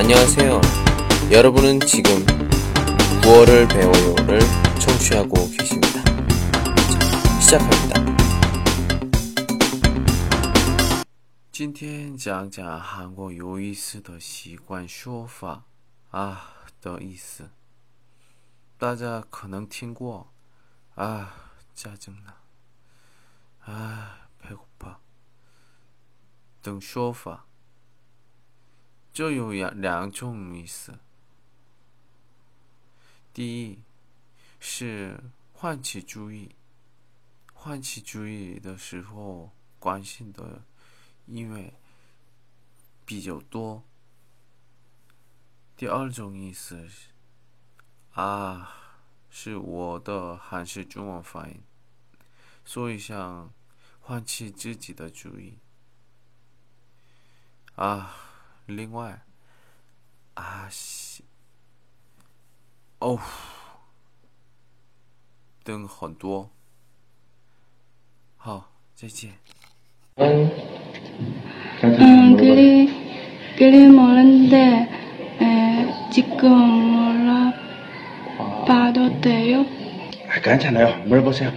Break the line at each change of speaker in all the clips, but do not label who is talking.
안녕하세요. 여러분은 지금 9월을 배워요를 청취하고 계십니다. 자, 시작합니다. 今天讲讲韩国有意思的习惯说法啊的意思。大家可能听过啊，짜증나，啊，배고파等说法。 就有两两种意思。第一是唤起注意，唤起注意的时候关心的因为比较多。第二种意思是啊，是我的韩式中文发音，所以想唤起自己的注意啊。另外，啊西，哦，等很多。好，再见。
응, 그리, 그리 모르는데, 에, 지금 몰라 봐도 돼요?
아, 괜찮아요. 물어보세요.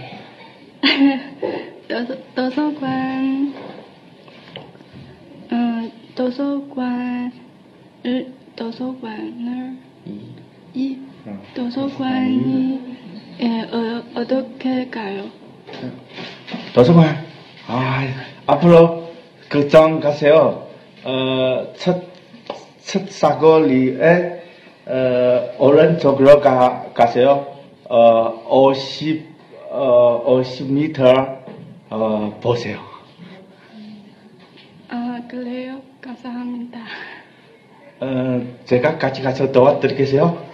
도서, 도서관, 어, 도서관, 을, 도서관을, 이, 도서관이, 에, 어, 어떻게 가요?
도서관. 아, 앞으로 그정 가세요. 어, 첫, 첫 사거리에, 어, 오른쪽으로 가, 가세요. 어, 50, 어, 50m, 어, 보세요.
아, 그래요? 감사합니다.
어, 제가 같이 가서 도와드리겠어요?